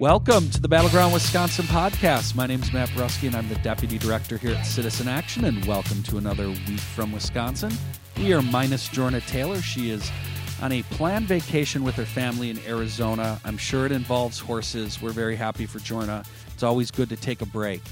Welcome to the Battleground Wisconsin podcast. My name is Matt Brusky, and I'm the Deputy Director here at Citizen Action, and welcome to another week from Wisconsin. We are minus Jorna Taylor. She is on a planned vacation with her family in Arizona. I'm sure it involves horses. We're very happy for Jorna. It's always good to take a break.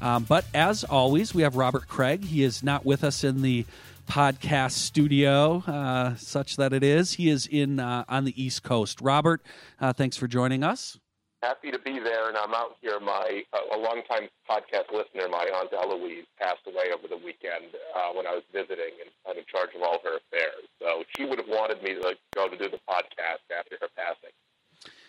Um, but as always, we have Robert Kraig. He is not with us in the podcast studio, uh, such that it is. He is in uh, on the East Coast. Robert, uh, thanks for joining us happy to be there, and I'm out here. My uh, a longtime podcast listener, my aunt Eloise, passed away over the weekend uh, when I was visiting, and I'm in charge of all her affairs. So she would have wanted me to go to do the podcast after her passing.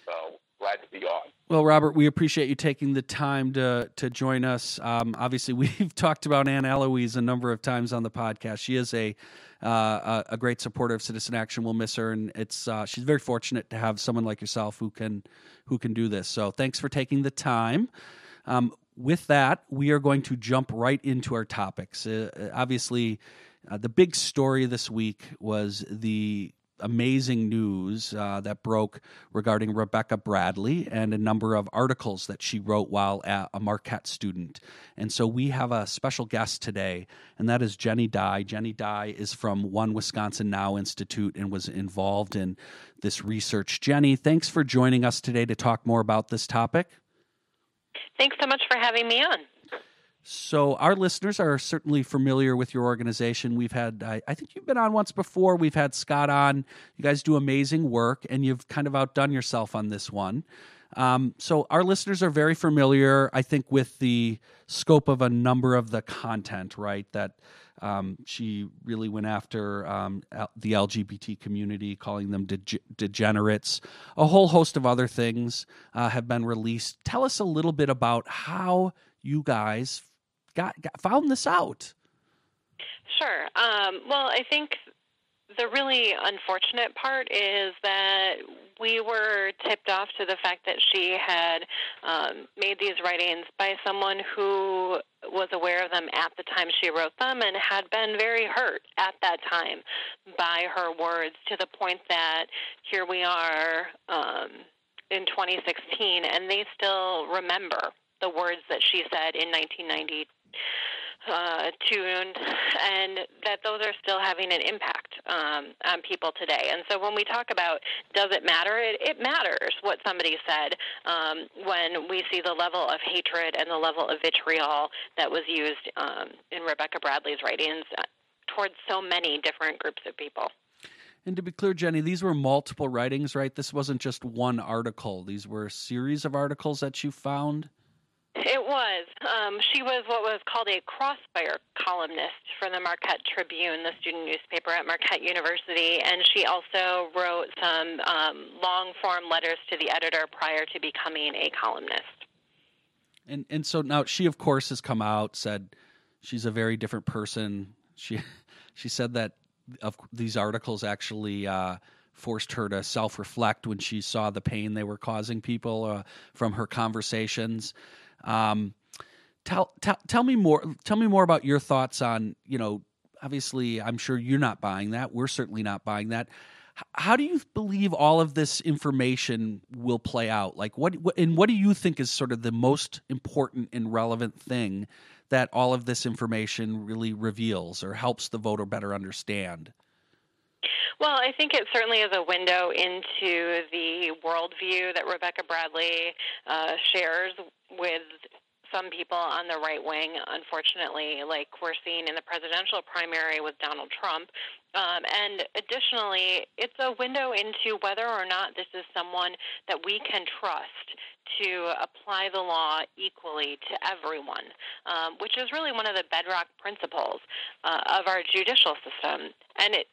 So glad to be on. Well, Robert, we appreciate you taking the time to to join us. Um, obviously, we've talked about Aunt Eloise a number of times on the podcast. She is a uh, a, great supporter of Citizen Action. We'll miss her, and it's uh, she's very fortunate to have someone like yourself who can who can do this. So, thanks for taking the time. Um, with that, we are going to jump right into our topics. Uh, obviously, uh, the big story this week was the amazing news uh, that broke regarding Rebecca Bradley and a number of articles that she wrote while a Marquette student. And so we have a special guest today, and that is Jenny Dye. Jenny Dye is from One Wisconsin Now Institute and was involved in this research. Jenny, thanks for joining us today to talk more about this topic. Thanks so much for having me on. So our listeners are certainly familiar with your organization. We've had, I, I, think you've been on once before. We've had Scott on. You guys do amazing work, and you've kind of outdone yourself on this one. Um, so our listeners are very familiar, I think, with the scope of a number of the content, right? That um, she really went after um, the LGBT community, calling them de- degenerates. A whole host of other things uh, have been released. Tell us a little bit about how you guys got, got found this out? Sure. Um, well, I think the really unfortunate part is that we were tipped off to the fact that she had um, made these writings by someone who was aware of them at the time she wrote them and had been very hurt at that time by her words to the point that here we are um, in 2016 and they still remember the words that she said in 1990 uh, tuned, and that those are still having an impact um, on people today. And so when we talk about does it matter, it, it matters what somebody said um, when we see the level of hatred and the level of vitriol that was used um, in Rebecca Bradley's writings uh, towards so many different groups of people. And to be clear, Jenny, these were multiple writings, right? This wasn't just one article. These were a series of articles that you found. It was. Um, she was what was called a crossfire columnist for the Marquette Tribune, the student newspaper at Marquette University, and she also wrote some um, long form letters to the editor prior to becoming a columnist. And and so now she, of course, has come out said she's a very different person. She she said that of these articles actually. Uh, forced her to self reflect when she saw the pain they were causing people uh, from her conversations. Um, tell, tell tell me more. Tell me more about your thoughts on you know. Obviously, I'm sure you're not buying that. We're certainly not buying that. How do you believe all of this information will play out? Like, what, what and what do you think is sort of the most important and relevant thing that all of this information really reveals or helps the voter better understand? Well, I think it certainly is a window into the worldview that Rebecca Bradley uh, shares with some people on the right wing, unfortunately, like we're seeing in the presidential primary with Donald Trump. Um, and additionally, it's a window into whether or not this is someone that we can trust to apply the law equally to everyone, um, which is really one of the bedrock principles uh, of our judicial system. And it,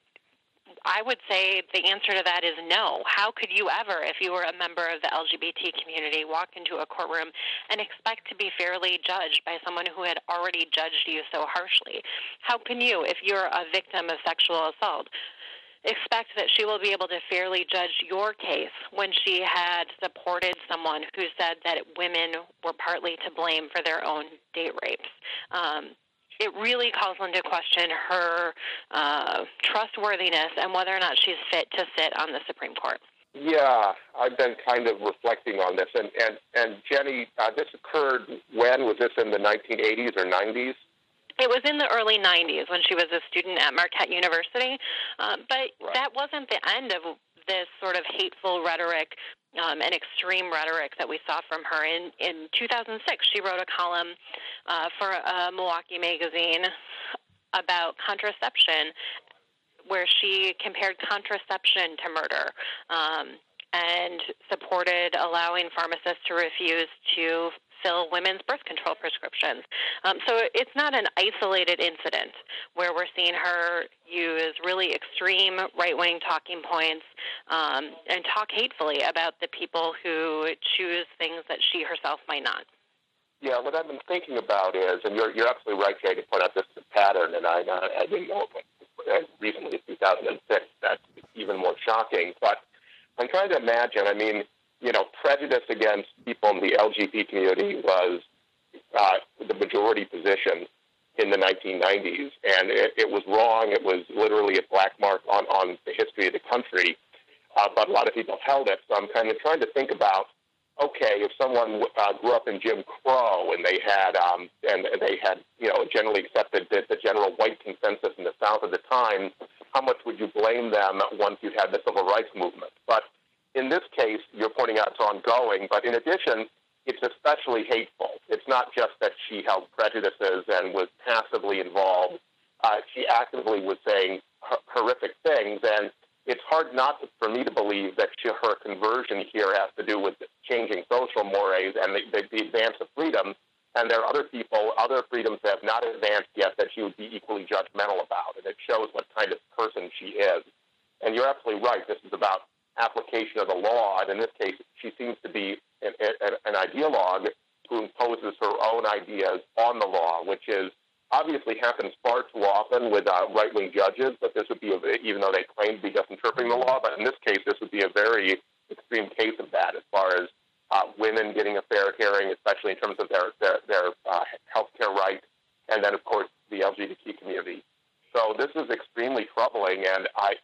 I would say the answer to that is no. How could you ever, if you were a member of the LGBT community, walk into a courtroom and expect to be fairly judged by someone who had already judged you so harshly? How can you, if you're a victim of sexual assault, expect that she will be able to fairly judge your case when she had supported someone who said that women were partly to blame for their own date rapes? Um, it really calls into question her uh, trustworthiness and whether or not she's fit to sit on the Supreme Court. Yeah, I've been kind of reflecting on this, and and and Jenny, uh, this occurred when was this in the 1980s or 90s? It was in the early 90s when she was a student at Marquette University, uh, but Right. that wasn't the end of this sort of hateful rhetoric um, and extreme rhetoric that we saw from her. In in 2006, she wrote a column uh, for a Milwaukee magazine about contraception, where she compared contraception to murder. Um, and supported allowing pharmacists to refuse to fill women's birth control prescriptions. Um, so it's not an isolated incident where we're seeing her use really extreme right wing talking points um, and talk hatefully about the people who choose things that she herself might not. Yeah, what I've been thinking about is, and you're, you're absolutely right, Jay, to point out this is a pattern, and I, I didn't know it uh, recently, 2006, that's even more shocking. But I'm trying to imagine, I mean, you know, prejudice against people in the LGBT community was uh, the majority position in the 1990s, and it, it was wrong. It was literally a black mark on, on the history of the country, uh, but a lot of people held it. So I'm kind of trying to think about okay, if someone uh, grew up in Jim Crow and they had um, and they had you know generally accepted the, the general white consensus in the South at the time, how much would you blame them once you had the civil rights movement? But in this case, you're pointing out it's ongoing. But in addition, it's especially hateful. It's not just that she held prejudices and was passively involved. Uh, she actively was saying h- horrific things, and it's hard not to, for me to believe that she, her conversion here has to do with changing social mores and the, the, the advance of freedom. And there are other people, other freedoms that have not advanced yet that she would be equally judgmental about. And it shows what kind of person she is. And you're absolutely right. This is about application of the law. And in this case, she seems to be an, an, ideologue who imposes her own ideas on the law, which is obviously happens far too often with uh, right-wing judges, but this would be, a, even though they claim to be just interpreting the law, but in this case, this would be a very extreme case of that as far as uh, women getting a fair hearing, especially in terms of their, their, their uh, health care rights, and then, of course, the LGBT community. So this is extremely troubling, and I,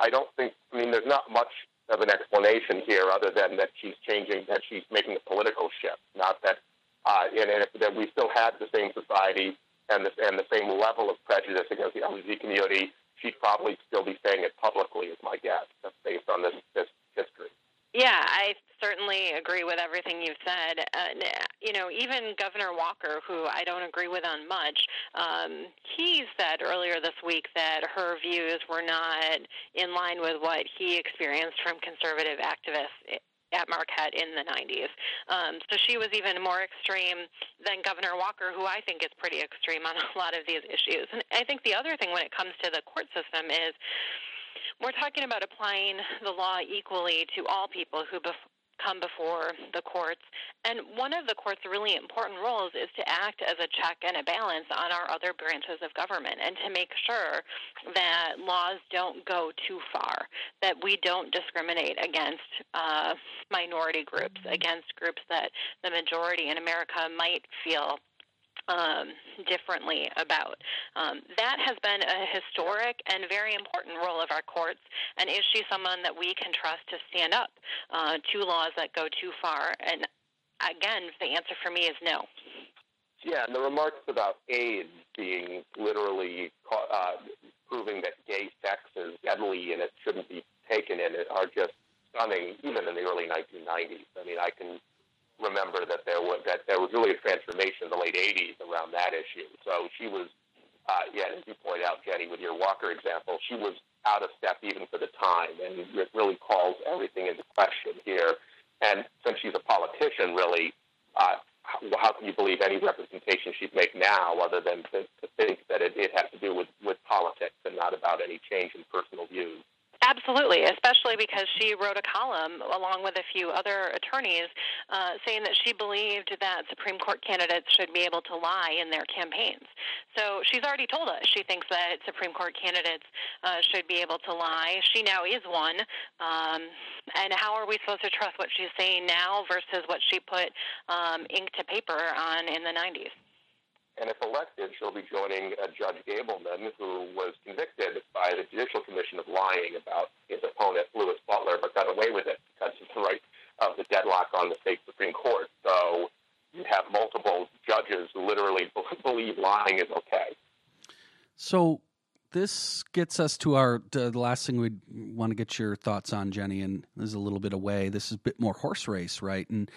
I don't think, I mean, there's not much explanation here other than that she's changing, that she's making a political shift, not that, uh, and, and that we still had the same society and the, and the same level of prejudice against the LGBT community, she'd probably still be saying it publicly, is my guess, based on this, this history. Yeah, I certainly agree with everything you've said. Uh, you know, even Governor Walker, who I don't agree with on much, um, he said earlier this week that her views were not in line with what he experienced from conservative activists at Marquette in the 90s. Um, so she was even more extreme than Governor Walker, who I think is pretty extreme on a lot of these issues. And I think the other thing when it comes to the court system is we're talking about applying the law equally to all people who bef- come before the courts. And one of the court's really important roles is to act as a check and a balance on our other branches of government and to make sure that laws don't go too far, that we don't discriminate against uh, minority groups, against groups that the majority in America might feel um, differently about. Um, that has been a historic and very important role of our courts. And is she someone that we can trust to stand up uh, to laws that go too far? And again, the answer for me is no. Yeah, and the remarks about AIDS being literally uh, proving that gay sex is deadly and it shouldn't be taken in it are just stunning, even in the early 1990s. I mean, I can remember that there was that there was really a transformation in the late '80s around that issue. So she was, uh, yeah, as you point out, Jenny, with your Walker example, she was out of step even for the time, and it really calls everything into question here. And since she's a politician, really, uh, how, how can you believe any representation she'd make now, other than to, to think that it, it has to do with with politics and not about any change in personal views? Absolutely, especially because she wrote a column along with a few other attorneys uh, saying that she believed that Supreme Court candidates should be able to lie in their campaigns. So she's already told us she thinks that Supreme Court candidates uh, should be able to lie. She now is one. Um, and how are we supposed to trust what she's saying now versus what she put um, ink to paper on in the 90s? And if elected, she'll be joining uh, Judge Gableman, who was convicted by the Judicial Commission of lying about his opponent, Louis Butler, but got away with it because of the right of the deadlock on the state Supreme Court. So you have multiple judges literally believe lying is okay. So this gets us to our the last thing we want to get your thoughts on, Jenny. And this is a little bit away. This is a bit more horse race, right? And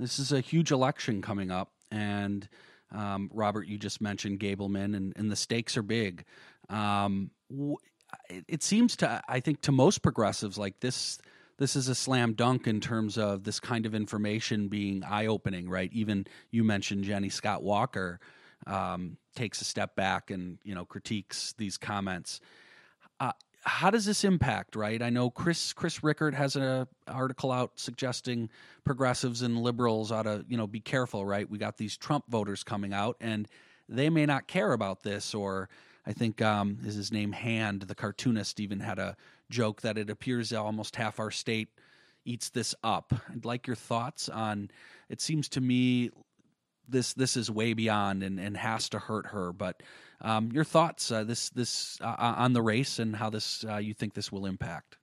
this is a huge election coming up, and um, Robert, you just mentioned Gableman, and, and the stakes are big. Um, it, seems to, I think, to most progressives, like this this is a slam dunk in terms of this kind of information being eye opening, right? Even you mentioned Jenny Scott Walker um, takes a step back and you know critiques these comments. How does this impact? Right, I know Chris Chris Rickert has an article out suggesting progressives and liberals ought to you know be careful. Right, we got these Trump voters coming out, and they may not care about this. Or I think um, is his name Hand, the cartoonist, even had a joke that it appears almost half our state eats this up. I'd like your thoughts on. It seems to me this this is way beyond and, and has to hurt her. But um, your thoughts uh, this this uh, on the race and how this uh, you think this will impact?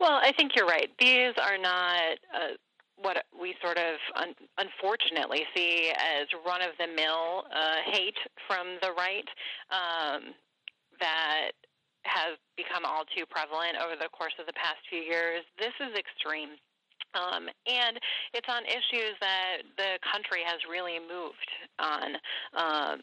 Well, I think you're right. These are not uh, what we sort of un- unfortunately see as run of the mill uh, hate from the right um, that has become all too prevalent over the course of the past few years. This is extreme. Um, and it's on issues that the country has really moved on. Um,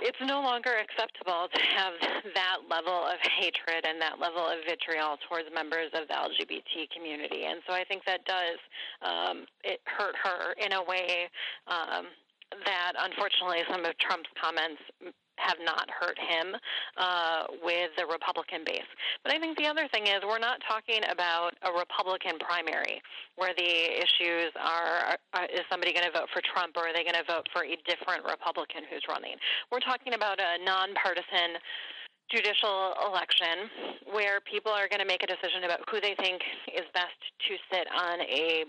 it's no longer acceptable to have that level of hatred and that level of vitriol towards members of the LGBT community. And so I think that does um, it hurt her in a way um, that unfortunately some of Trump's comments have not hurt him uh, with the Republican base. But I think the other thing is we're not talking about a Republican primary where the issues are, are is somebody going to vote for Trump or are they going to vote for a different Republican who's running? We're talking about a nonpartisan judicial election where people are going to make a decision about who they think is best to sit on a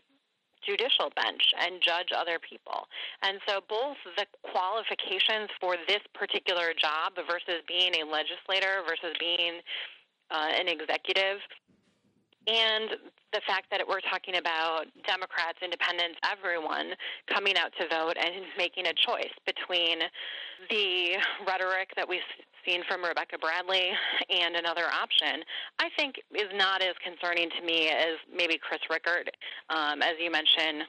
judicial bench and judge other people. And so both the qualifications for this particular job versus being a legislator versus being uh, an executive and the fact that we're talking about Democrats, independents, everyone coming out to vote and making a choice between the rhetoric that we've seen from Rebecca Bradley and another option, I think is not as concerning to me as maybe Chris Rickert, um, as you mentioned,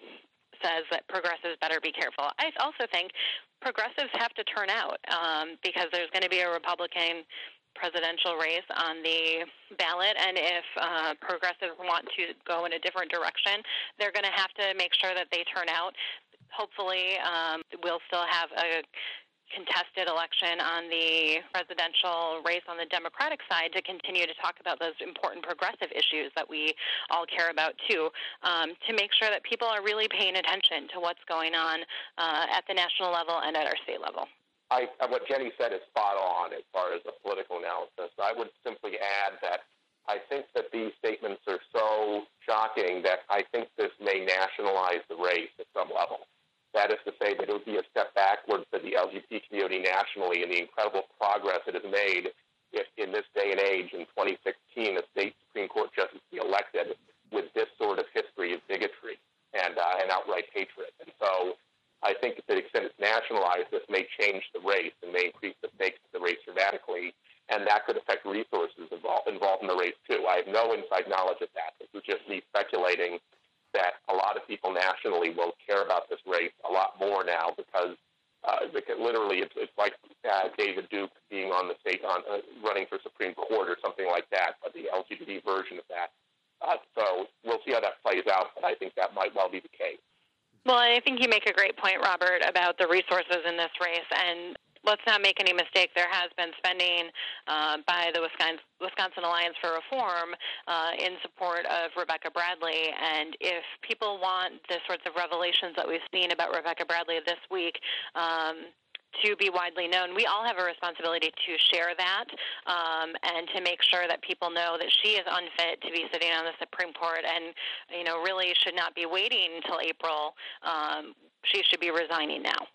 says that progressives better be careful. I also think progressives have to turn out um, because there's going to be a Republican presidential race on the ballot, and if uh, progressives want to go in a different direction, they're going to have to make sure that they turn out. Hopefully, um, we'll still have a contested election on the presidential race on the Democratic side to continue to talk about those important progressive issues that we all care about too, um, to make sure that people are really paying attention to what's going on uh, at the national level and at our state level. I, what Jenny said is spot on as far as the political analysis. I would simply add that I think that these statements are so shocking that I think this may nationalize the race at some level. That is to say that it would be a step backward for the LGBT community nationally and the incredible progress it has made if in this day and age, in 2016, a state Supreme Court justice be elected with this sort of history of bigotry and, uh, and outright hatred. And so I think to the extent it's nationalized, this may change the race and may increase the stakes of the race dramatically, and that could affect resources involved, involved in the race too. I have no inside knowledge of that. This is just me speculating that a lot of people nationally will care about this race a lot more now because uh, literally it's, it's like uh, David Duke being on the state on uh, running for Supreme Court or something like that, but the LGBT version of that. Uh, so we'll see how that plays out, but I think that might well be the case. Well, I think you make a great point, Robert, about the resources in this race. And let's not make any mistake, there has been spending uh, by the Wisconsin, Alliance for Reform uh, in support of Rebecca Bradley. And if people want the sorts of revelations that we've seen about Rebecca Bradley this week, um, to be widely known, we all have a responsibility to share that um, and to make sure that people know that she is unfit to be sitting on the Supreme Court and, you know, really should not be waiting until April. Um, she should be resigning now.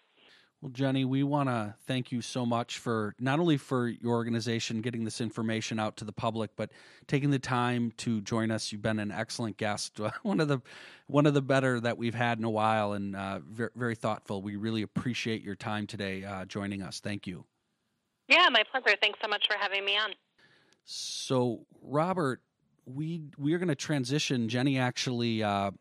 Well, Jenny, we want to thank you so much for not only for your organization getting this information out to the public, but taking the time to join us. You've been an excellent guest, one of the one of the better that we've had in a while, and uh, very, very, thoughtful. We really appreciate your time today uh, joining us. Thank you. Yeah, my pleasure. Thanks so much for having me on. So, Robert, we we are going to transition. Jenny actually uh,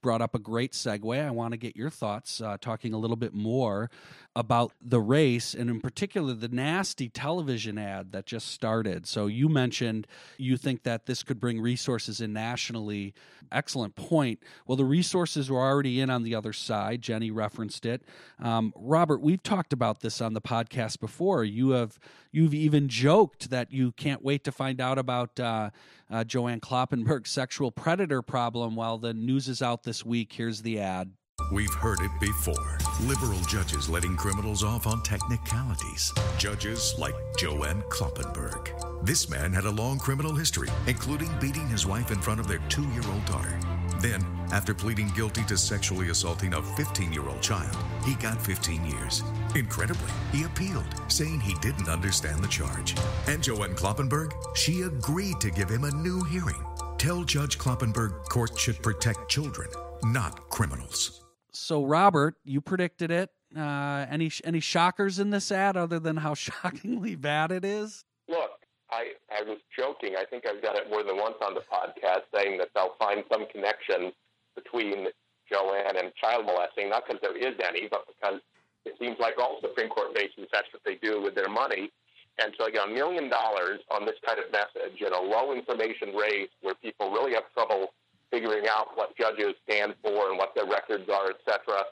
brought up a great segue. I want to get your thoughts, uh, talking a little bit more about the race, and in particular, the nasty television ad that just started. So, you mentioned you think that this could bring resources in nationally. Excellent point. Well, the resources were already in on the other side. Jenny referenced it. Um, Robert, we've talked about this on the podcast before. You have you've even joked that you can't wait to find out about uh, uh, Joanne Kloppenburg's sexual predator problem. While the news is out this week, here's the ad. We've heard it before. Liberal judges letting criminals off on technicalities. Judges like Joanne Kloppenburg. This man had a long criminal history, including beating his wife in front of their two year old daughter. Then, after pleading guilty to sexually assaulting a 15 year old child, he got 15 years. Incredibly, he appealed, saying he didn't understand the charge. And Joanne Kloppenburg, she agreed to give him a new hearing. Tell Judge Kloppenburg court should protect children, not criminals. So, Robert, you predicted it. Uh, any any shockers in this ad other than how shockingly bad it is? Look, I, I was joking. I think I've done it more than once on the podcast, saying that they'll find some connection between Joanne and child molesting, not because there is any, but because it seems like all Supreme Court races, that's what they do with their money. And so, you again, a million dollars on this kind of message in a low information race where people really have trouble figuring out what judges stand for and what their records are, et cetera.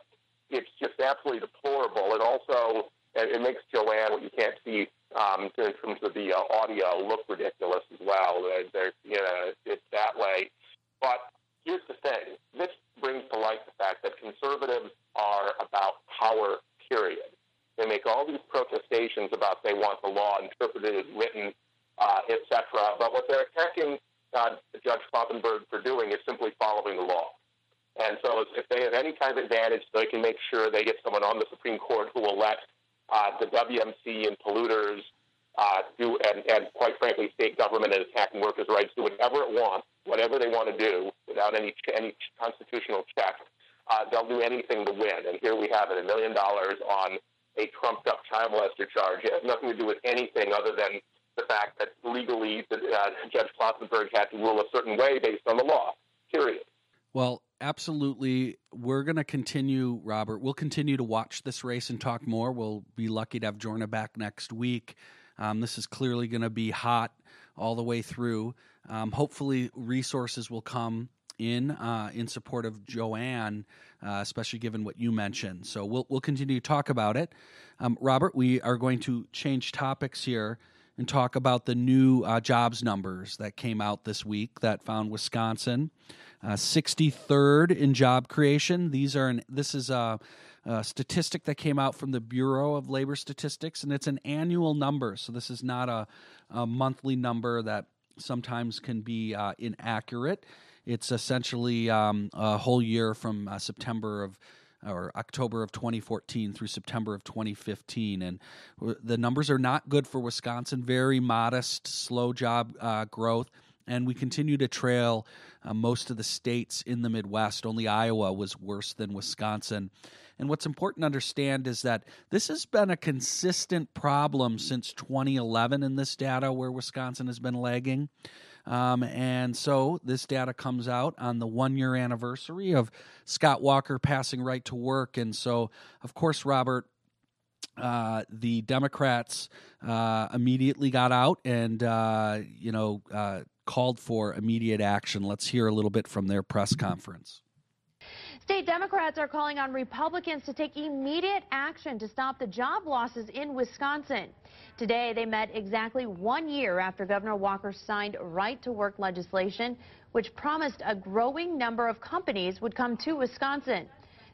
It's just absolutely deplorable. It also it makes Joanne what you can't see um, in terms of the uh, audio look ridiculous as well. There's, you know, it's that way. But here's the thing: this brings to light the fact that conservatives are about power. Period. They make all these protestations about they want the law interpreted written, uh, etc. But what they're attacking uh, Judge Kloppenburg for doing is simply following the law. And so, if they have any kind of advantage, they can make sure they get someone on the Supreme Court who will let uh, the WMC and polluters uh, do, and, and quite frankly, state government and attacking workers' rights do whatever it wants, whatever they want to do, without any any constitutional check. Uh, they'll do anything to win. And here we have it: a million dollars on a trumped-up child molester charge. It has nothing to do with anything other than the fact that legally uh, Judge Kloppenburg had to rule a certain way based on the law. Period. Well, absolutely. We're going to continue, Robert. We'll continue to watch this race and talk more. We'll be lucky to have Jorna back next week. Um, this is clearly going to be hot all the way through. Um, hopefully, resources will come in uh, in support of Joanne, uh, especially given what you mentioned. So we'll we'll continue to talk about it. Um, Robert, we are going to change topics here and talk about the new uh, jobs numbers that came out this week that found Wisconsin uh, 63rd in job creation. These are an, this is a, a, statistic that came out from the Bureau of Labor Statistics, and it's an annual number. So this is not a, a monthly number that sometimes can be uh, inaccurate. It's essentially um, a whole year from uh, September of or October of 2014 through September of 2015. And the numbers are not good for Wisconsin, very modest, slow job uh, growth. And we continue to trail uh, most of the states in the Midwest. Only Iowa was worse than Wisconsin. And what's important to understand is that this has been a consistent problem since 2011 in this data where Wisconsin has been lagging. Um, and so this data comes out on the one year anniversary of Scott Walker passing right to work. And so, of course, Robert, uh, the Democrats uh, immediately got out and, uh, you know, uh, called for immediate action. Let's hear a little bit from their press conference. State Democrats are calling on Republicans to take immediate action to stop the job losses in Wisconsin. Today, they met exactly one year after Governor Walker signed right to work legislation, which promised a growing number of companies would come to Wisconsin.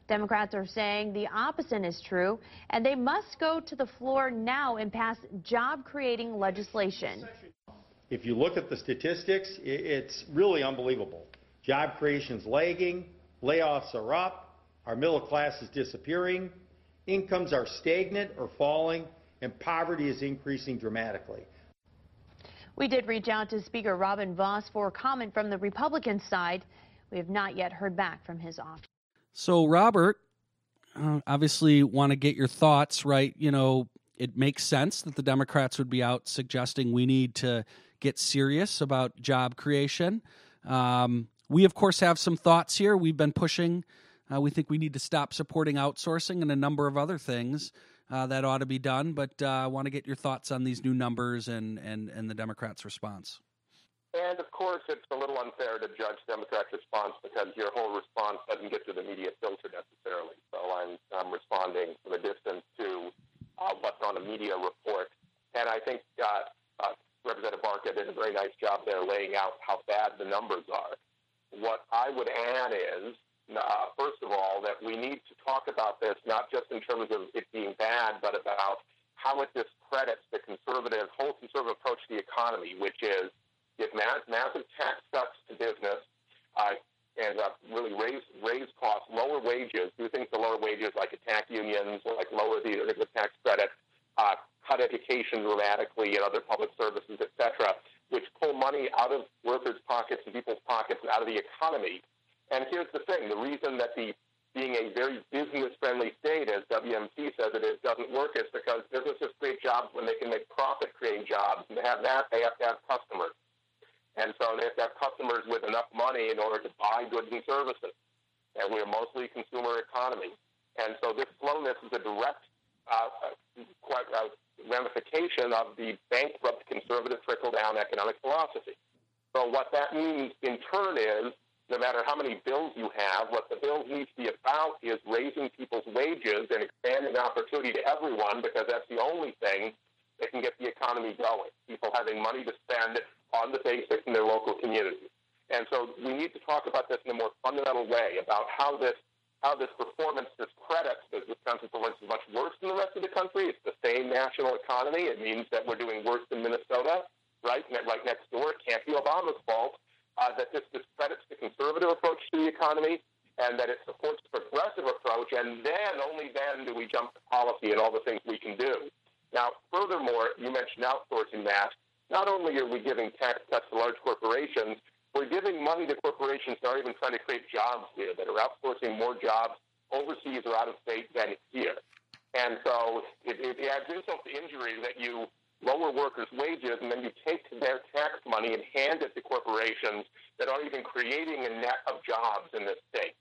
Democrats are saying the opposite is true, and they must go to the floor now and pass job creating legislation. If you look at the statistics, it's really unbelievable. Job creation's lagging, layoffs are up, our middle class is disappearing, incomes are stagnant or falling, and poverty is increasing dramatically. We did reach out to Speaker Robin Vos for comment from the Republican side. We have not yet heard back from his office. So, Robert, uh, obviously want to get your thoughts, right? You know, it makes sense that the Democrats would be out suggesting we need to get serious about job creation. Um, we, of course, have some thoughts here. We've been pushing. Uh, we think we need to stop supporting outsourcing and a number of other things uh, that ought to be done. But uh, I want to get your thoughts on these new numbers and, and, and the Democrats' response. And of course, it's a little unfair to judge Democrats' response because your whole response doesn't get to the media filter necessarily. So I'm, I'm responding from a distance to uh, what's on a media report. And I think uh, uh, Representative Barca did a very nice job there laying out how bad the numbers are. What I would add is, uh, first of all, that we need to talk about this not just in terms of it being bad, but about how it discredits the conservative, whole conservative approach to the economy, which is give massive tax cuts to business, uh, and uh, really raise raise costs, lower wages, do things to lower wages like attack unions, like lower the, the tax credit, uh, cut education dramatically and other public services, et cetera, which pull money out of workers' pockets and people's pockets and out of the economy. And here's the thing: the reason that the being a very business-friendly state, as WMC says it is, doesn't work is because businesses create jobs when they can make profit-creating jobs, and to have that, they have to have customers. And so they have to have customers with enough money in order to buy goods and services. And we're mostly consumer economy. And so this slowness is a direct uh, quite, uh, ramification of the bankrupt conservative trickle down economic philosophy. So what that means in turn is no matter how many bills you have, what the bills need to be about is raising people's wages and expanding opportunity to everyone because that's the only thing that can get the economy going. People having money to spend on the basics in their local communities. And so we need to talk about this in a more fundamental way about how this how this performance discredits the Wisconsin performance is much worse than the rest of the country. It's the same national economy. It means that we're doing worse than Minnesota, right? Right next door. It can't be Obama's fault. Uh, that this discredits the conservative approach to the economy and that it supports the progressive approach, and then, only then, do we jump to policy and all the things we can do. Now, furthermore, you mentioned outsourcing that. Not only are we giving tax cuts to large corporations, we're giving money to corporations that are even trying to create jobs here, that are outsourcing more jobs overseas or out of state than here. And so it, it adds insult to injury that you lower workers' wages and then you take their tax money and hand it to corporations that aren't even creating a net of jobs in this state.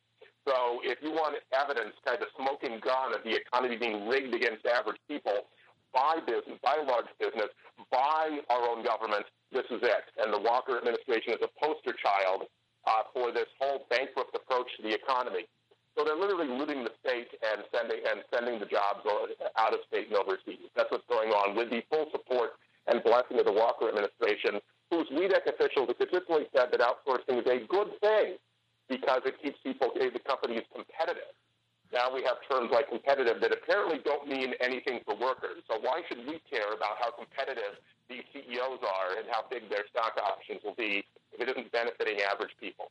So if you want evidence, kind of smoking gun of the economy being rigged against average people, by business, by large business, by our own government, this is it. And the Walker administration is a poster child uh, for this whole bankrupt approach to the economy. So they're literally looting the state and sending and sending the jobs out of state and overseas. That's what's going on with the full support and blessing of the Walker administration, whose WEDC officials have consistently said that outsourcing is a good thing because it keeps people, the companies competitive. Now we have terms like competitive that apparently don't mean anything for workers. So why should we care about how competitive these CEOs are and how big their stock options will be if it isn't benefiting average people?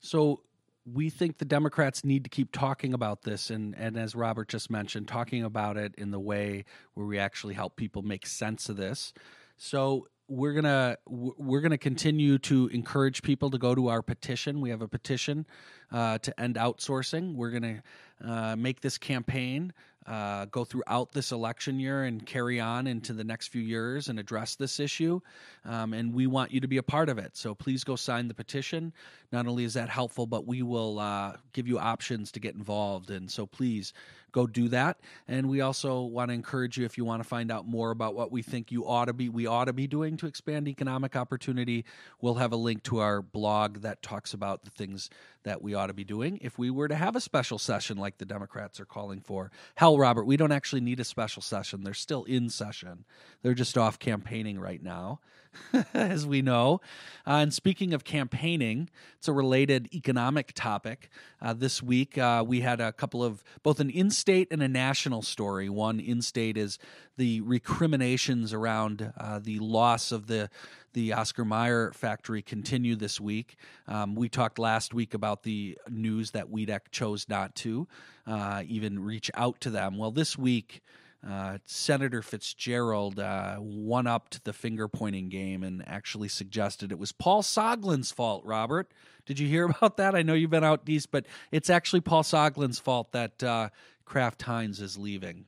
So we think the Democrats need to keep talking about this, and, and as Robert just mentioned, talking about it in the way where we actually help people make sense of this. So we're gonna we're gonna continue to encourage people to go to our petition. We have a petition uh, to end outsourcing. We're gonna uh, make this campaign uh, go throughout this election year and carry on into the next few years and address this issue. Um, and we want you to be a part of it. So please go sign the petition. Not only is that helpful, but we will uh, give you options to get involved. And so please go do that. And we also want to encourage you if you want to find out more about what we think you ought to be, we ought to be doing to expand economic opportunity. We'll have a link to our blog that talks about the things that we ought to be doing if we were to have a special session like the Democrats are calling for. Hell, Robert, we don't actually need a special session. They're still in session. They're just off campaigning right now. as we know. Uh, and speaking of campaigning, it's a related economic topic. Uh, this week, uh, we had a couple of both an in state and a national story. One in state is the recriminations around uh, the loss of the the Oscar Mayer factory continue this week. Um, we talked last week about the news that WEDC chose not to uh, even reach out to them. Well, this week, uh, Senator Fitzgerald uh, one upped the finger pointing game and actually suggested it was Paul Soglin's fault, Robert. Did you hear about that? I know you've been out east, but it's actually Paul Soglin's fault that uh, Kraft Heinz is leaving.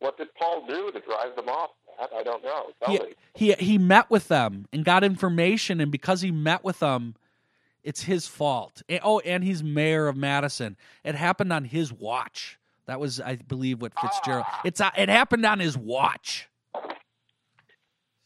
what did Paul do to drive them off? I don't know. Tell he, me. he he met with them and got information, and because he met with them, it's his fault. And, oh, and he's mayor of Madison. It happened on his watch. That was, I believe, what Fitzgerald. Ah. It's uh, it happened on his watch.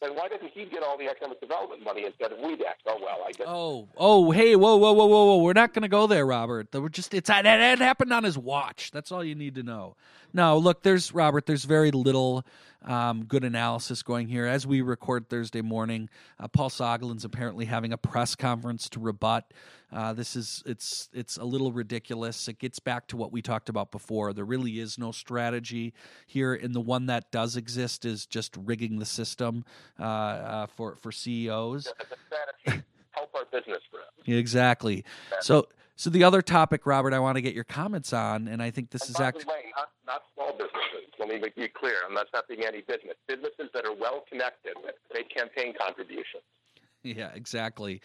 Then why didn't he get all the economic development money instead of we WEDAC? Oh well, I guess. Oh, oh, hey, whoa, whoa, whoa, whoa, whoa! We're not going to go there, Robert. We're just it's it, it happened on his watch. That's all you need to know. No, look, there's Robert. There's very little um, good analysis going here as we record Thursday morning. Uh, Paul Soglin's apparently having a press conference to rebut. Uh, this is it's it's a little ridiculous. It gets back to what we talked about before. There really is no strategy here, and the one that does exist is just rigging the system uh, uh, for for CEOs. Help our business grow. Exactly. So so the other topic, Robert, I want to get your comments on, and I think this And is actually not, small businesses. Let me it clear. I'm not stopping any business. Businesses that are well connected make campaign contributions. Yeah, exactly.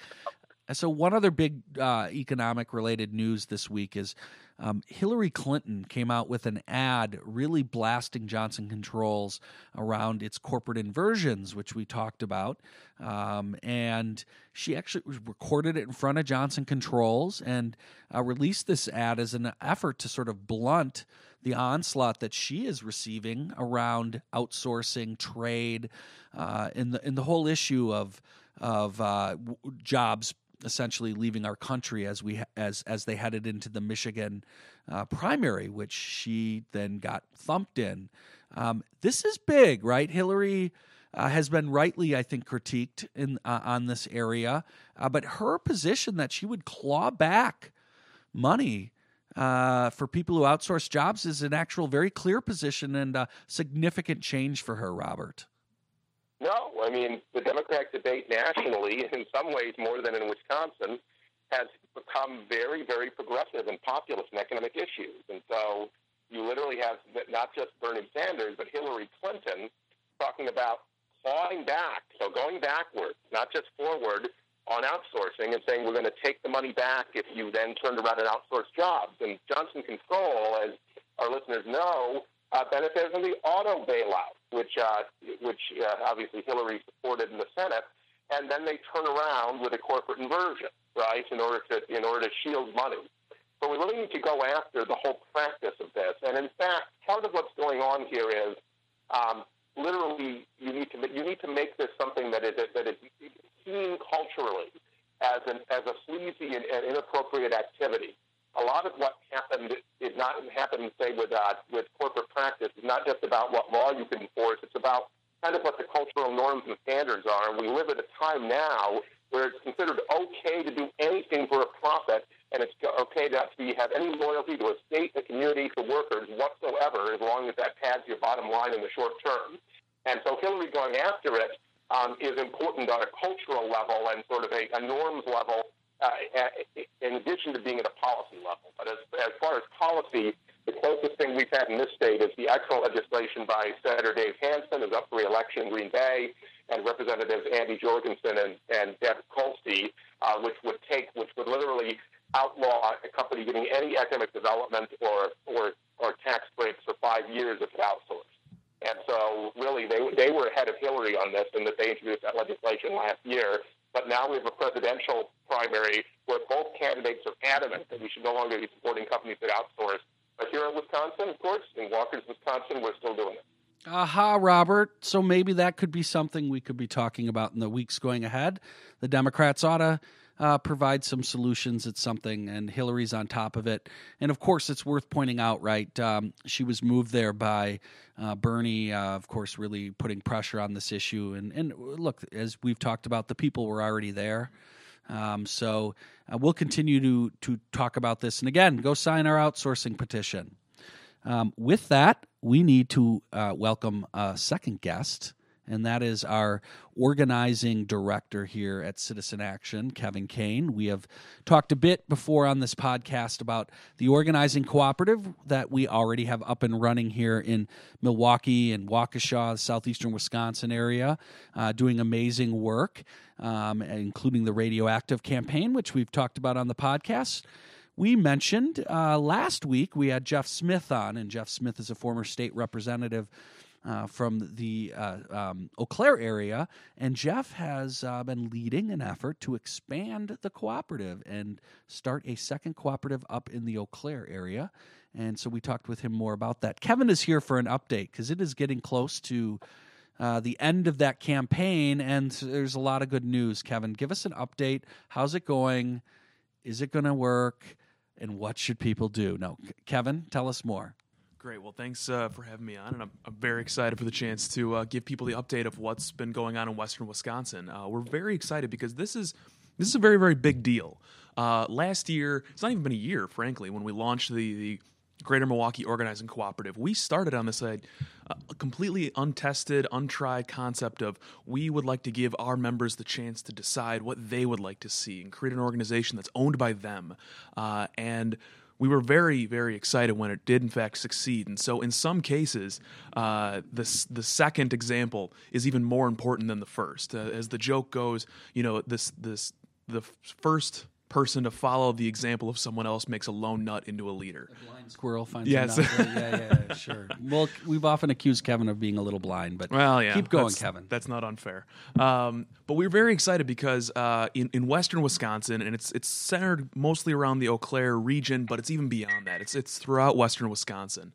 So, one other big uh, economic related news this week is um, Hillary Clinton came out with an ad really blasting Johnson Controls around its corporate inversions, which we talked about. Um, and she actually recorded it in front of Johnson Controls and uh, released this ad as an effort to sort of blunt the onslaught that she is receiving around outsourcing, trade, uh, in the in the whole issue of of uh, jobs essentially leaving our country as we as as they headed into the Michigan uh, primary, which she then got thumped in. Um, this is big, right? Hillary uh, has been rightly, I think, critiqued in uh, on this area, uh, but her position that she would claw back money uh, for people who outsource jobs is an actual very clear position and a significant change for her, Robert. No, I mean the Democratic debate nationally, in some ways more than in Wisconsin, has become very, very progressive and populist in economic issues. And so you literally have not just Bernie Sanders, but Hillary Clinton talking about clawing back, so going backwards, not just forward on outsourcing and saying we're going to take the money back if you then turned around and outsourced jobs. And Johnson Control, as our listeners know, uh, benefited from the auto bailout, which uh, which uh, obviously Hillary supported in the Senate, and then they turn around with a corporate inversion, right, in order to in order to shield money. So we really need to go after the whole practice of this. And in fact, part of what's going on here is um, literally you need to you need to make this something that is that is seen culturally as an as a sleazy and, and inappropriate activity. A lot of what happened not happened, say, with uh, with corporate practice. It's not just about what law you can enforce. It's about kind of what the cultural norms and standards are. And we live at a time now where it's considered okay to do anything for a profit, and it's okay to have any loyalty to a state, a community, to workers whatsoever, as long as that pads your bottom line in the short term. And so Hillary going after it um, is important on a cultural level and sort of a, a norms level, in addition to being at a policy level. But as, as far as policy, the closest thing we've had in this state is the actual legislation by Senator Dave Hansen, who's up for re-election in Green Bay, and Representatives Andy Jorgensen and, and Deb Kolste, uh, which would take, which would literally outlaw a company getting any economic development or, or, or tax breaks for five years if it's outsourced. And so, really, they they were ahead of Hillary on this, in that they introduced that legislation last year. But now we have a presidential primary where both candidates are adamant that we should no longer be supporting companies that outsource. But here in Wisconsin, of course, in Walker's, Wisconsin, we're still doing it. Aha, Robert. So maybe that could be something we could be talking about in the weeks going ahead. The Democrats ought to uh, provide some solutions. It's something, and Hillary's on top of it. And of course, it's worth pointing out, right? Um, she was moved there by uh, Bernie, uh, of course, really putting pressure on this issue. And, and look, as we've talked about, the people were already there. Um, so uh, we'll continue to to talk about this. And again, go sign our outsourcing petition. Um, with that, we need to uh, welcome a second guest, and that is our organizing director here at Citizen Action, Kevin Kane. We have talked a bit before on this podcast about the organizing cooperative that we already have up and running here in Milwaukee and Waukesha, southeastern Wisconsin area, uh, doing amazing work, um, including the Radioactive campaign, which we've talked about on the podcast. we mentioned uh, last week we had Jeff Smith on, and Jeff Smith is a former state representative uh, from the uh, um, Eau Claire area. And Jeff has uh, been leading an effort to expand the cooperative and start a second cooperative up in the Eau Claire area. And so we talked with him more about that. Kevin is here for an update because it is getting close to. Uh, the end of that campaign, and there's a lot of good news. Kevin, give us an update. How's it going? Is it going to work? And what should people do? No, Kevin, tell us more. Great. Well, thanks uh, for having me on, and I'm, I'm, very excited for the chance to uh, give people the update of what's been going on in Western Wisconsin. Uh, we're very excited because this is this is a very very big deal. Uh, last year, it's not even been a year, frankly, when we launched the the Greater Milwaukee Organizing Cooperative. We started on this uh, completely untested, untried concept of we would like to give our members the chance to decide what they would like to see and create an organization that's owned by them. Uh, and we were very, very excited when it did in fact succeed. And so, in some cases, uh, the the second example is even more important than the first. Uh, as the joke goes, you know, this this the first person to follow the example of someone else makes a lone nut into a leader. A blind squirrel finds yes. a nut. yeah, yeah, yeah, sure. Well, we've often accused Kevin of being a little blind, but well, yeah, keep going, that's, Kevin. That's not unfair. Um, but we're very excited because uh, in in western Wisconsin, and it's it's centered mostly around the Eau Claire region, but it's even beyond that. It's it's throughout western Wisconsin.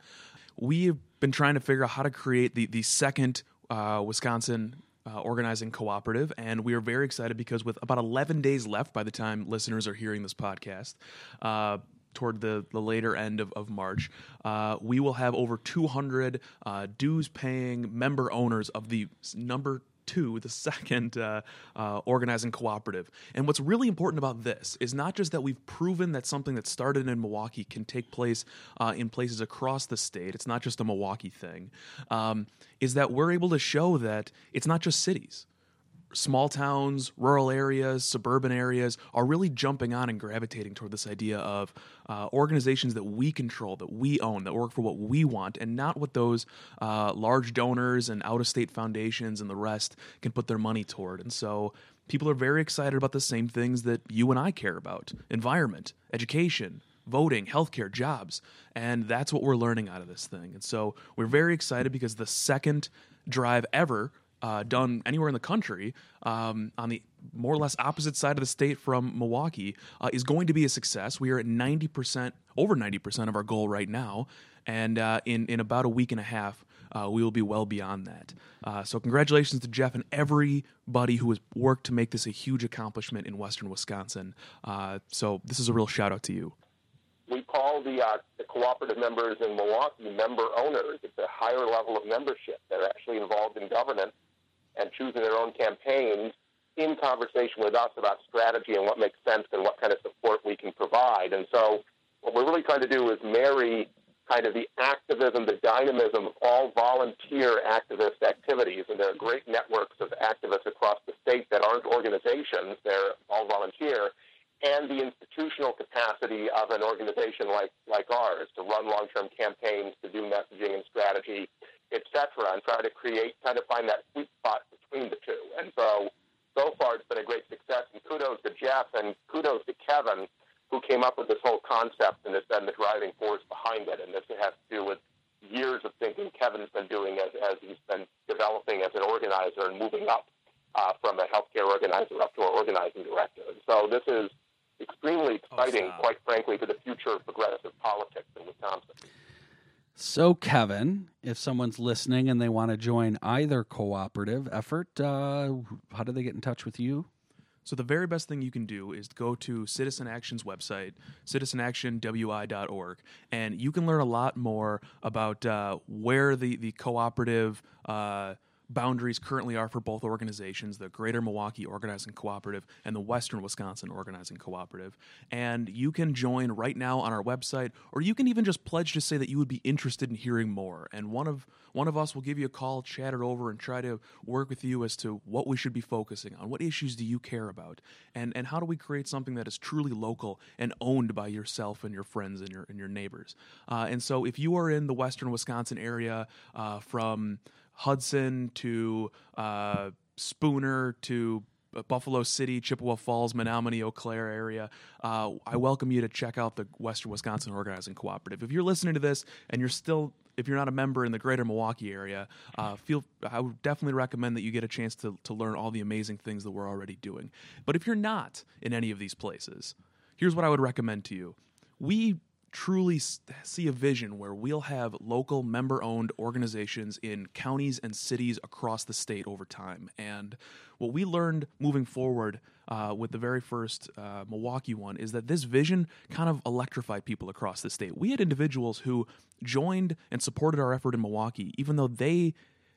We've been trying to figure out how to create the the second uh, Wisconsin uh, organizing cooperative, and we are very excited because with about 11 days left by the time listeners are hearing this podcast, uh, toward the, the later end of, of March, uh, we will have over 200 uh, dues paying member owners of the number to the second uh, uh, organizing cooperative. And what's really important about this is not just that we've proven that something that started in Milwaukee can take place uh, in places across the state, it's not just a Milwaukee thing, um, is that we're able to show that it's not just cities small towns, rural areas, suburban areas are really jumping on and gravitating toward this idea of uh, organizations that we control, that we own, that work for what we want, and not what those uh, large donors and out of state foundations and the rest can put their money toward. And so people are very excited about the same things that you and I care about environment, education, voting, healthcare, jobs. And that's what we're learning out of this thing. And so we're very excited because the second drive ever uh, done anywhere in the country um, on the more or less opposite side of the state from Milwaukee uh, is going to be a success. We are at 90%, over 90% of our goal right now. And uh, in, in about a week and a half, uh, we will be well beyond that. Uh, so, congratulations to Jeff and everybody who has worked to make this a huge accomplishment in Western Wisconsin. Uh, so, this is a real shout out to you we call the, uh, the cooperative members in Milwaukee member owners. It's a higher level of membership. They're actually involved in governance and choosing their own campaigns in conversation with us about strategy and what makes sense and what kind of support we can provide. And so, what we're really trying to do is marry kind of the activism, the dynamism of all volunteer activist activities. And there are great networks of activists across the state that aren't organizations, they're all volunteer. And the institutional capacity of an organization like, like ours to run long term campaigns, to do messaging and strategy, etc., and try to create, try to find that sweet spot between the two. And so, so far, it's been a great success. And kudos to Jeff and kudos to Kevin, who came up with this whole concept and has been the driving force behind it. And this has to do with years of thinking Kevin's been doing as, as he's been developing as an organizer and moving up uh, from a healthcare organizer up to an organizing director. And so this is extremely exciting, oh, quite frankly, to the future of progressive politics in Wisconsin. So, Kevin, if someone's listening and they want to join either cooperative effort, uh, how do they get in touch with you? So, the very best thing you can do is go to Citizen Action's website, citizenactionwi.org, and you can learn a lot more about uh, where the, the cooperative. Uh, boundaries currently are for both organizations the Greater Milwaukee Organizing Cooperative and the Western Wisconsin Organizing Cooperative. And you can join right now on our website, or you can even just pledge to say that you would be interested in hearing more. And one of one of us will give you a call, chat it over, and try to work with you as to what we should be focusing on. What issues do you care about? And and how do we create something that is truly local and owned by yourself and your friends and your and your neighbors? Uh, and so if you are in the Western Wisconsin area uh, from Hudson to uh, Spooner to Buffalo City, Chippewa Falls, Menomonie, Eau Claire area, uh, I welcome you to check out the Western Wisconsin Organizing Cooperative. If you're listening to this and you're still if you're not a member in the greater Milwaukee area, uh, feel I would definitely recommend that you get a chance to, to learn all the amazing things that we're already doing. But if you're not in any of these places, here's what I would recommend to you. We truly see a vision where we'll have local member owned organizations in counties and cities across the state over time. And what we learned moving forward uh, with the very first uh, Milwaukee one is that this vision kind of electrified people across the state. We had individuals who joined and supported our effort in Milwaukee, even though they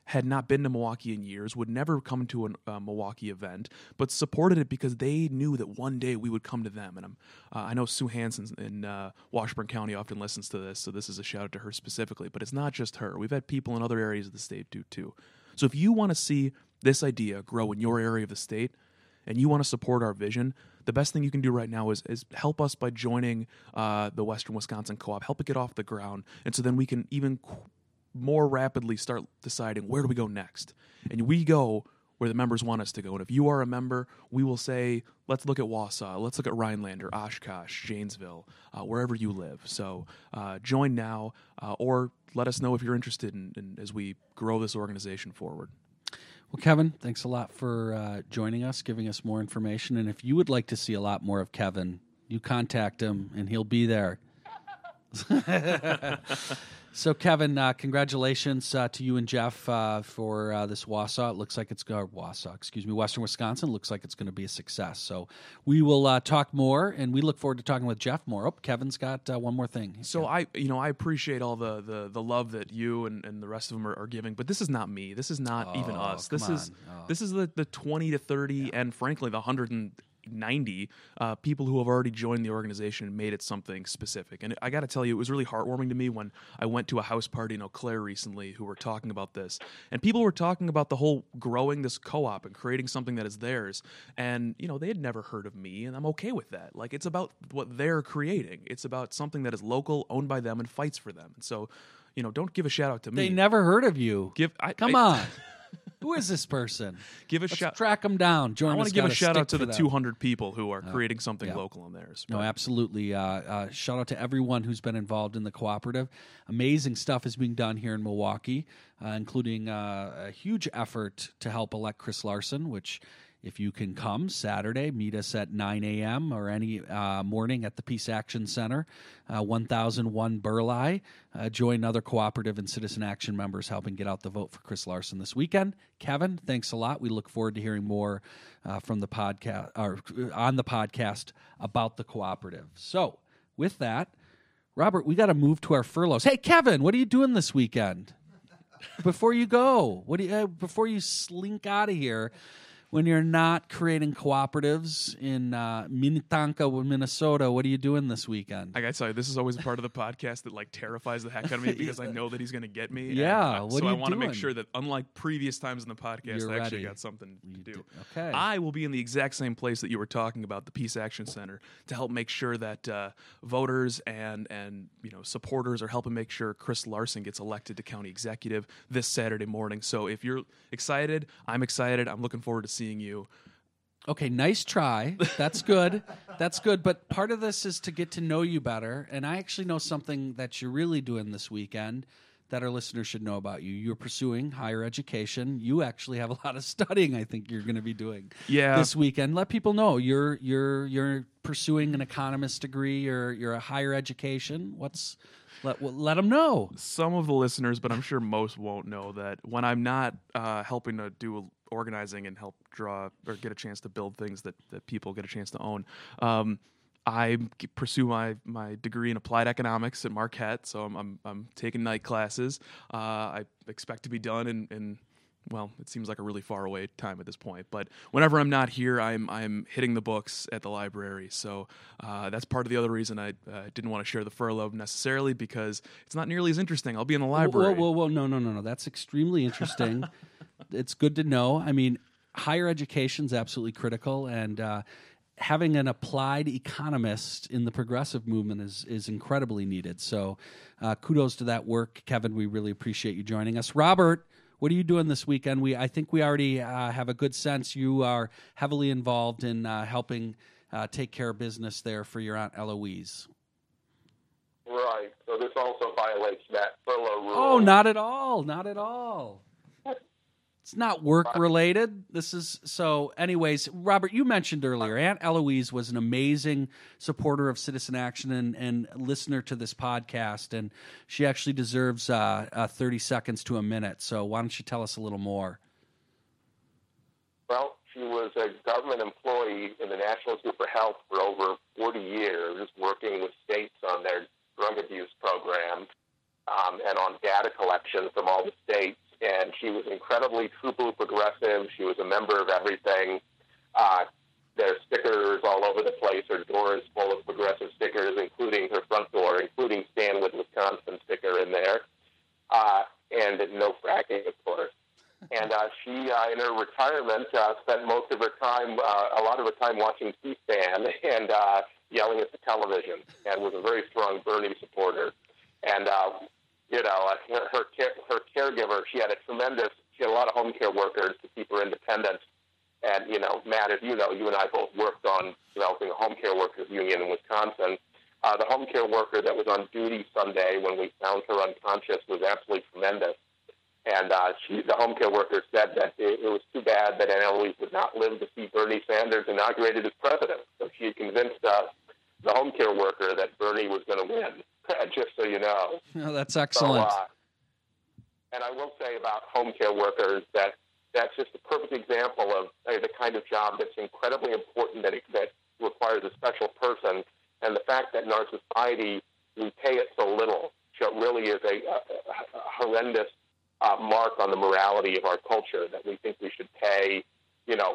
had not been to Milwaukee in years, would never come to a uh, Milwaukee event, but supported it because they knew that one day we would come to them. And uh, i know Sue Hansen in uh, Washburn County often listens to this, so this is a shout out to her specifically. But it's not just her. We've had people in other areas of the state do too. So if you want to see this idea grow in your area of the state, and you want to support our vision, the best thing you can do right now is, is help us by joining uh, the Western Wisconsin Co-op, help it get off the ground, and so then we can even more rapidly start deciding where do we go next. And we go where the members want us to go. And if you are a member, we will say, let's look at Wausau, let's look at Rhinelander, Oshkosh, Janesville, uh, wherever you live. So uh, join now, uh, or let us know if you're interested in, in, as we grow this organization forward. Well, Kevin, thanks a lot for uh, joining us, giving us more information. And if you would like to see a lot more of Kevin, you contact him and he'll be there. So, Kevin, uh, congratulations uh, to you and Jeff uh, for uh, this Wausau. It looks like it's going Wausau, excuse me, Western Wisconsin. Looks like it's going to be a success. So, we will uh, talk more, and we look forward to talking with Jeff more. Oh, Kevin's got uh, one more thing. So, I, you know, I appreciate all the the, the love that you and, and the rest of them are, are giving, but this is not me. This is not oh, even us. This is oh. this is the the twenty to thirty, yeah. and frankly, the hundred and 90 uh, people who have already joined the organization and made it something specific. And I got to tell you, it was really heartwarming to me when I went to a house party in Eau Claire recently who were talking about this. And people were talking about the whole growing this co op and creating something that is theirs. And, you know, they had never heard of me, and I'm okay with that. Like, it's about what they're creating, it's about something that is local, owned by them, and fights for them. And so, you know, don't give a shout out to me. They never heard of you. Give I, Come I, on. Who is this person? Give a Let's shout. Track them down. Join I want to give a shout out to the them. 200 people who are creating something yeah. local in theirs. No, absolutely. Uh, uh, shout out to everyone who's been involved in the cooperative. Amazing stuff is being done here in Milwaukee, uh, including uh, a huge effort to help elect Chris Larson, which if you can come Saturday, meet us at 9 a.m. or any uh, morning at the Peace Action Center, uh, 1001 Burleigh. Uh, join other cooperative and citizen action members helping get out the vote for Chris Larson this weekend. Kevin, thanks a lot. We look forward to hearing more uh, from the podcast or uh, on the podcast about the cooperative. So, with that, Robert, we got to move to our furloughs. Hey, Kevin, what are you doing this weekend? before you go, what do you, uh, before you slink out of here? When you're not creating cooperatives in uh, Minnetonka, Minnesota, what are you doing this weekend? I gotta tell you, this is always a part of the podcast that like terrifies the heck out of me because I know that he's gonna get me. Yeah, and, uh, so I want to make sure that unlike previous times in the podcast, you're I actually ready. got something to do. Okay, I will be in the exact same place that you were talking about, the Peace Action Center, to help make sure that uh, voters and and you know supporters are helping make sure Chris Larson gets elected to county executive this Saturday morning. So if you're excited, I'm excited. I'm looking forward to seeing you. Okay, nice try. That's good. That's good. But part of this is to get to know you better. And I actually know something that you're really doing this weekend that our listeners should know about you. You're pursuing higher education. You actually have a lot of studying. I think you're going to be doing yeah. this weekend. Let people know you're you're you're pursuing an economist degree. You're you're a higher education. What's let let them know. Some of the listeners, but I'm sure most won't know that when I'm not uh, helping to do organizing and help draw or get a chance to build things that, that people get a chance to own. Um, I pursue my, my degree in applied economics at Marquette, so I'm, I'm, I'm taking night classes. Uh, I expect to be done in, in well, it seems like a really far away time at this point. But whenever I'm not here, I'm I'm hitting the books at the library. So uh, that's part of the other reason I uh, didn't want to share the furlough necessarily because it's not nearly as interesting. I'll be in the library. Whoa, whoa, whoa! No, no, no, no. That's extremely interesting. it's good to know. I mean, higher education is absolutely critical, and uh, having an applied economist in the progressive movement is is incredibly needed. So, uh, kudos to that work, Kevin. We really appreciate you joining us, Robert. What are you doing this weekend? We I think we already uh, have a good sense. You are heavily involved in uh, helping uh, take care of business there for your aunt Eloise. Right. So this also violates that furlough rule. Oh, not at all. Not at all. It's not work related. This is so. Anyways, Robert, you mentioned earlier, Aunt Eloise was an amazing supporter of Citizen Action and, and listener to this podcast, and she actually deserves uh, uh, thirty seconds to a minute. So why don't you tell us a little more? Well, she was a government employee in the National Institute for Health for over 40 years, working with states on their drug abuse program um, and on data collection from all the states and she was incredibly blue progressive. She was a member of everything. Uh, there's stickers all over the place. Her door is full of progressive stickers, including her front door, including Stand with Wisconsin sticker in there, uh, and no fracking, of course. And uh, she, uh, in her retirement, uh, spent most of her time, uh, a lot of her time watching C-SPAN and uh, yelling at the television, and was a very strong Bernie supporter. And uh, you know, her her, care, her caregiver. She had a tremendous. She had a lot of home care workers to keep her independent. And you know, Matt, as you know, you and I both worked on developing a home care workers union in Wisconsin. Uh, the home care worker that was on duty Sunday when we found her unconscious was absolutely tremendous. And uh, she, the home care worker said that it, it was too bad that Aunt Eloise would not live to see Bernie Sanders inaugurated as president. So she convinced uh, the home care worker that Bernie was going to win. just so you know. Oh, that's excellent. So, uh, and I will say about home care workers that that's just a perfect example of uh, the kind of job that's incredibly important that, it, that requires a special person. And the fact that in our society we pay it so little so really is a, a, a horrendous uh, mark on the morality of our culture that we think we should pay, you know,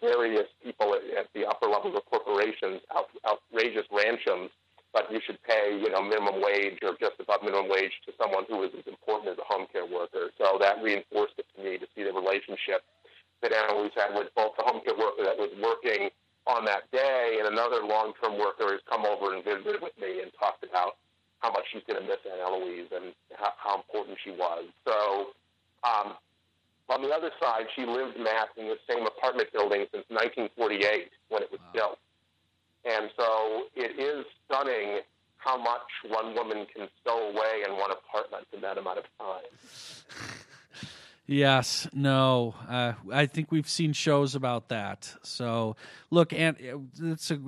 various people at, at the upper levels of corporations out, outrageous ransoms but you should pay, you know, minimum wage or just above minimum wage to someone who is as important as a home care worker. So that reinforced it to me to see the relationship that Aunt Eloise had with both the home care worker that was working on that day and another long-term worker has come over and visited with me and talked about how much she's going to miss Aunt Eloise and how, how important she was. So um, on the other side, she lived, Matt, in the same apartment building since 1948 when it was wow. built. And so it is stunning how much one woman can stow away in one apartment in that amount of time. Yes, no, uh, I think we've seen shows about that. So, look, and a,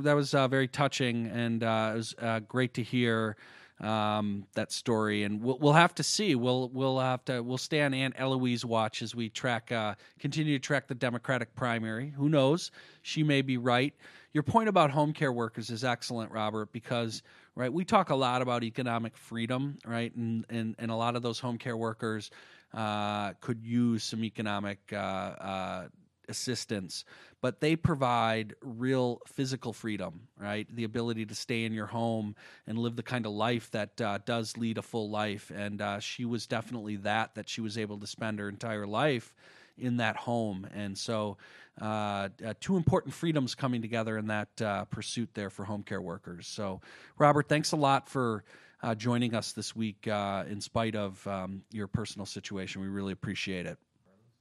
that was uh, very touching, and uh, it was uh, great to hear um, that story. And we'll, we'll have to see. We'll we'll have to we'll stay on Aunt Eloise watch as we track uh, continue to track the Democratic primary. Who knows? She may be right your point about home care workers is excellent, Robert, because right we talk a lot about economic freedom, right, and and, and a lot of those home care workers uh, could use some economic uh, uh, assistance, but they provide real physical freedom, right? The ability to stay in your home and live the kind of life that uh, does lead a full life. And uh, she was definitely that, that she was able to spend her entire life in that home. And so uh, uh, two important freedoms coming together in that uh, pursuit there for home care workers. So, Robert, thanks a lot for uh, joining us this week uh, in spite of um, your personal situation. We really appreciate it.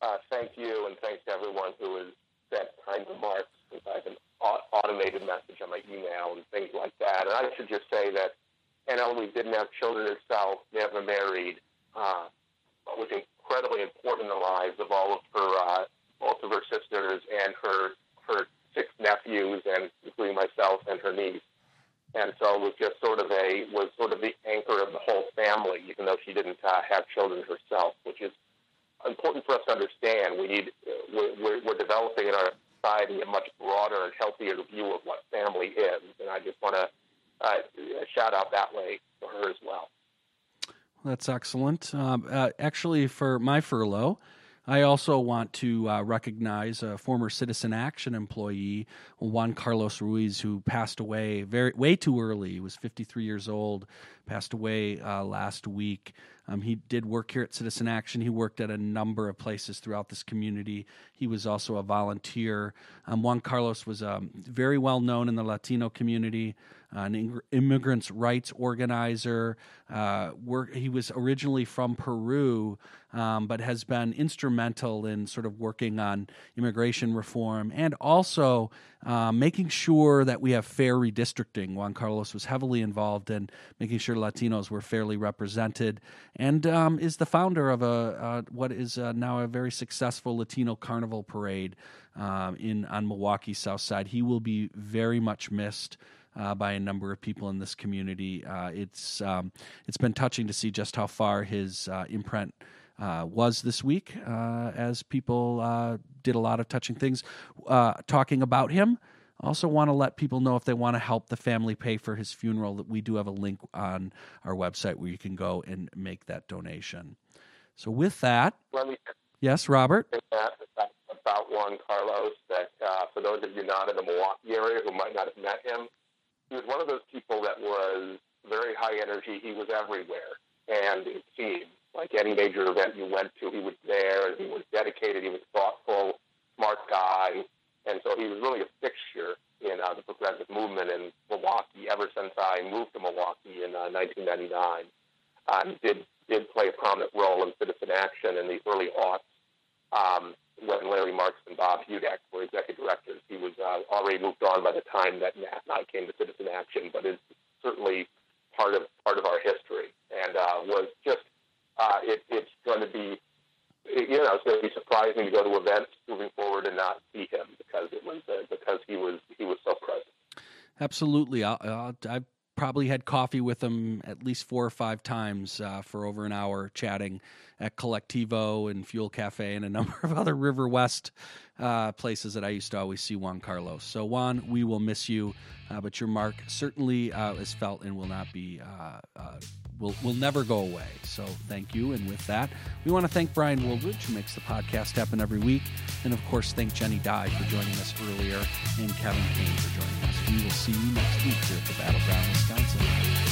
Uh, thank you, and thanks to everyone who has sent kind remarks. I have an automated message on my email and things like that. And I should just say that Aunt Eloise didn't have children herself, never married, but was incredibly important in the lives of all of her both of her sisters and her her six nephews, and including myself and her niece. And so it was just sort of a was sort of the anchor of the whole family, even though she didn't uh, have children herself, which is important for us to understand. We need we're, we're developing in our society a much broader and healthier view of what family is, and I just want to uh, shout out that way for her as well. That's excellent. Um, uh, actually, for my furlough. I also want to uh, recognize a former Citizen Action employee, Juan Carlos Ruiz, who passed away very way too early. He was 53 years old, passed away uh, last week. Um, he did work here at Citizen Action. He worked at a number of places throughout this community. He was also a volunteer. Um, Juan Carlos was um, very well known in the Latino community an immigrants' rights organizer. Uh, work, he was originally from Peru, um, but has been instrumental in sort of working on immigration reform and also uh, making sure that we have fair redistricting. Juan Carlos was heavily involved in making sure Latinos were fairly represented, and um, is the founder of a uh, what is uh, now a very successful Latino Carnival parade um, in on Milwaukee's South Side. He will be very much missed uh, by a number of people in this community. Uh, it's um, it's been touching to see just how far his uh, imprint. Uh, was this week uh, as people uh, did a lot of touching things talking about him. Also, want to let people know if they want to help the family pay for his funeral that we do have a link on our website where you can go and make that donation. So, with that, yes, Robert. About Juan Carlos, that uh, for those of you not in the Milwaukee area who might not have met him, he was one of those people that was very high energy. He was everywhere, and it seemed like any major event you went to, he was there. He was dedicated. He was thoughtful, smart guy, and so he was really a fixture in uh, the progressive movement in Milwaukee ever since I moved to Milwaukee in uh, 1999. Um, did did play a prominent role in citizen action in the early aughts. Um, when Larry Marks and Bob Hudak were executive directors. He was uh, already moved on by the time that Matt and I came to Citizen Action, but is certainly part of part of our history, and uh, was just uh, it, it's going to be. You know, it's going to be surprising to go to events moving forward and not see him because it was uh, because he was he was so present. Absolutely, i I've probably had coffee with him at least four or five times uh, for over an hour chatting at Colectivo and Fuel Cafe and a number of other River West uh, places that I used to always see Juan Carlos. So, Juan, we will miss you, uh, but your mark certainly uh, is felt and will not be. Will, will never go away. So thank you. And with that, we want to thank Brian Woolridge, who makes the podcast happen every week. And of course, thank Jenny Dye for joining us earlier and Kevin Kane for joining us. We will see you next week here at the Battleground, Wisconsin.